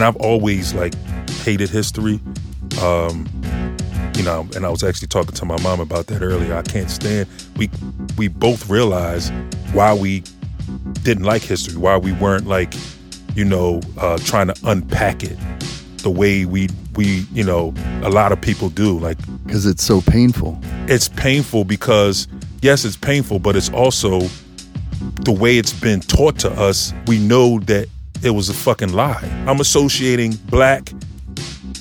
and I've always like hated history. Um, you know, and I was actually talking to my mom about that earlier. I can't stand. We we both realize why we didn't like history, why we weren't like, you know, uh, trying to unpack it the way we we you know a lot of people do. Like because it's so painful. It's painful because yes, it's painful, but it's also the way it's been taught to us. We know that it was a fucking lie. I'm associating black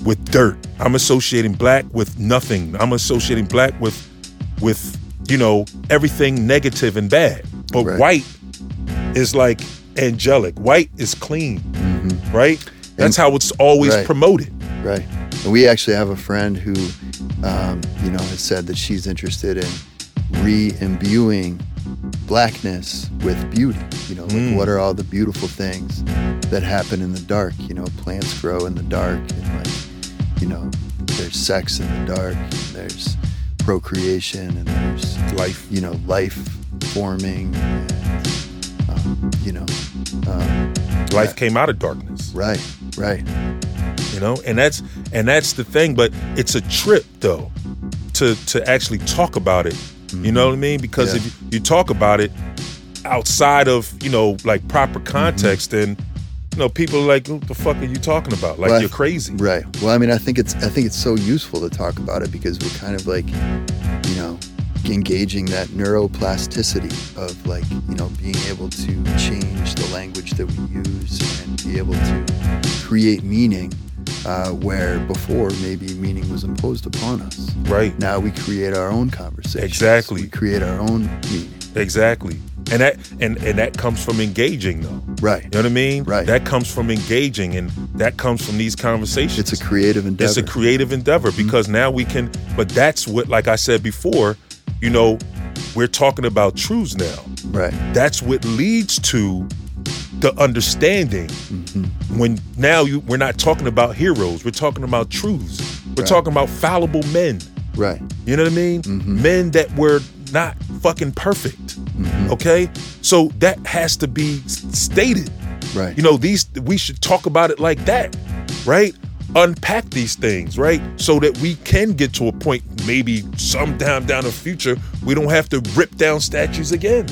with dirt. I'm associating black with nothing. I'm associating black with with you know everything negative and bad. But right. white is like angelic. White is clean, mm-hmm. right? That's and, how it's always right. promoted. Right. And we actually have a friend who, um, you know, has said that she's interested in re-imbuing blackness with beauty. You know, like mm. what are all the beautiful things that happen in the dark? You know, plants grow in the dark, and like, you know, there's sex in the dark, and there's procreation, and there's life. You know, life forming, and um, you know, um, life came out of darkness. Right. Right. You know, and that's and that's the thing. But it's a trip though to to actually talk about it Mm-hmm. You know what I mean? Because yeah. if you talk about it outside of, you know, like proper context, mm-hmm. then you know, people are like, what the fuck are you talking about? Like well, you're crazy. Right. Well, I mean, I think it's I think it's so useful to talk about it because we're kind of like, you know, engaging that neuroplasticity of like, you know, being able to change the language that we use and be able to create meaning uh, where before maybe meaning was imposed upon us. Right. Now we create our own conversation. Exactly. We create our own meaning. Exactly. And that and, and that comes from engaging though. Right. You know what I mean? Right. That comes from engaging and that comes from these conversations. It's a creative endeavor. It's a creative endeavor mm-hmm. because now we can but that's what like I said before, you know, we're talking about truths now. Right. That's what leads to the understanding mm-hmm. when now you we're not talking about heroes. We're talking about truths. We're right. talking about fallible men. Right. You know what i mean? Mm-hmm. men that were not fucking perfect. Mm-hmm. okay? So that has to be stated. Right. You know these we should talk about it like that right? Unpack these things right? So that we can get to a point maybe sometime down the future we don't have to rip down statues again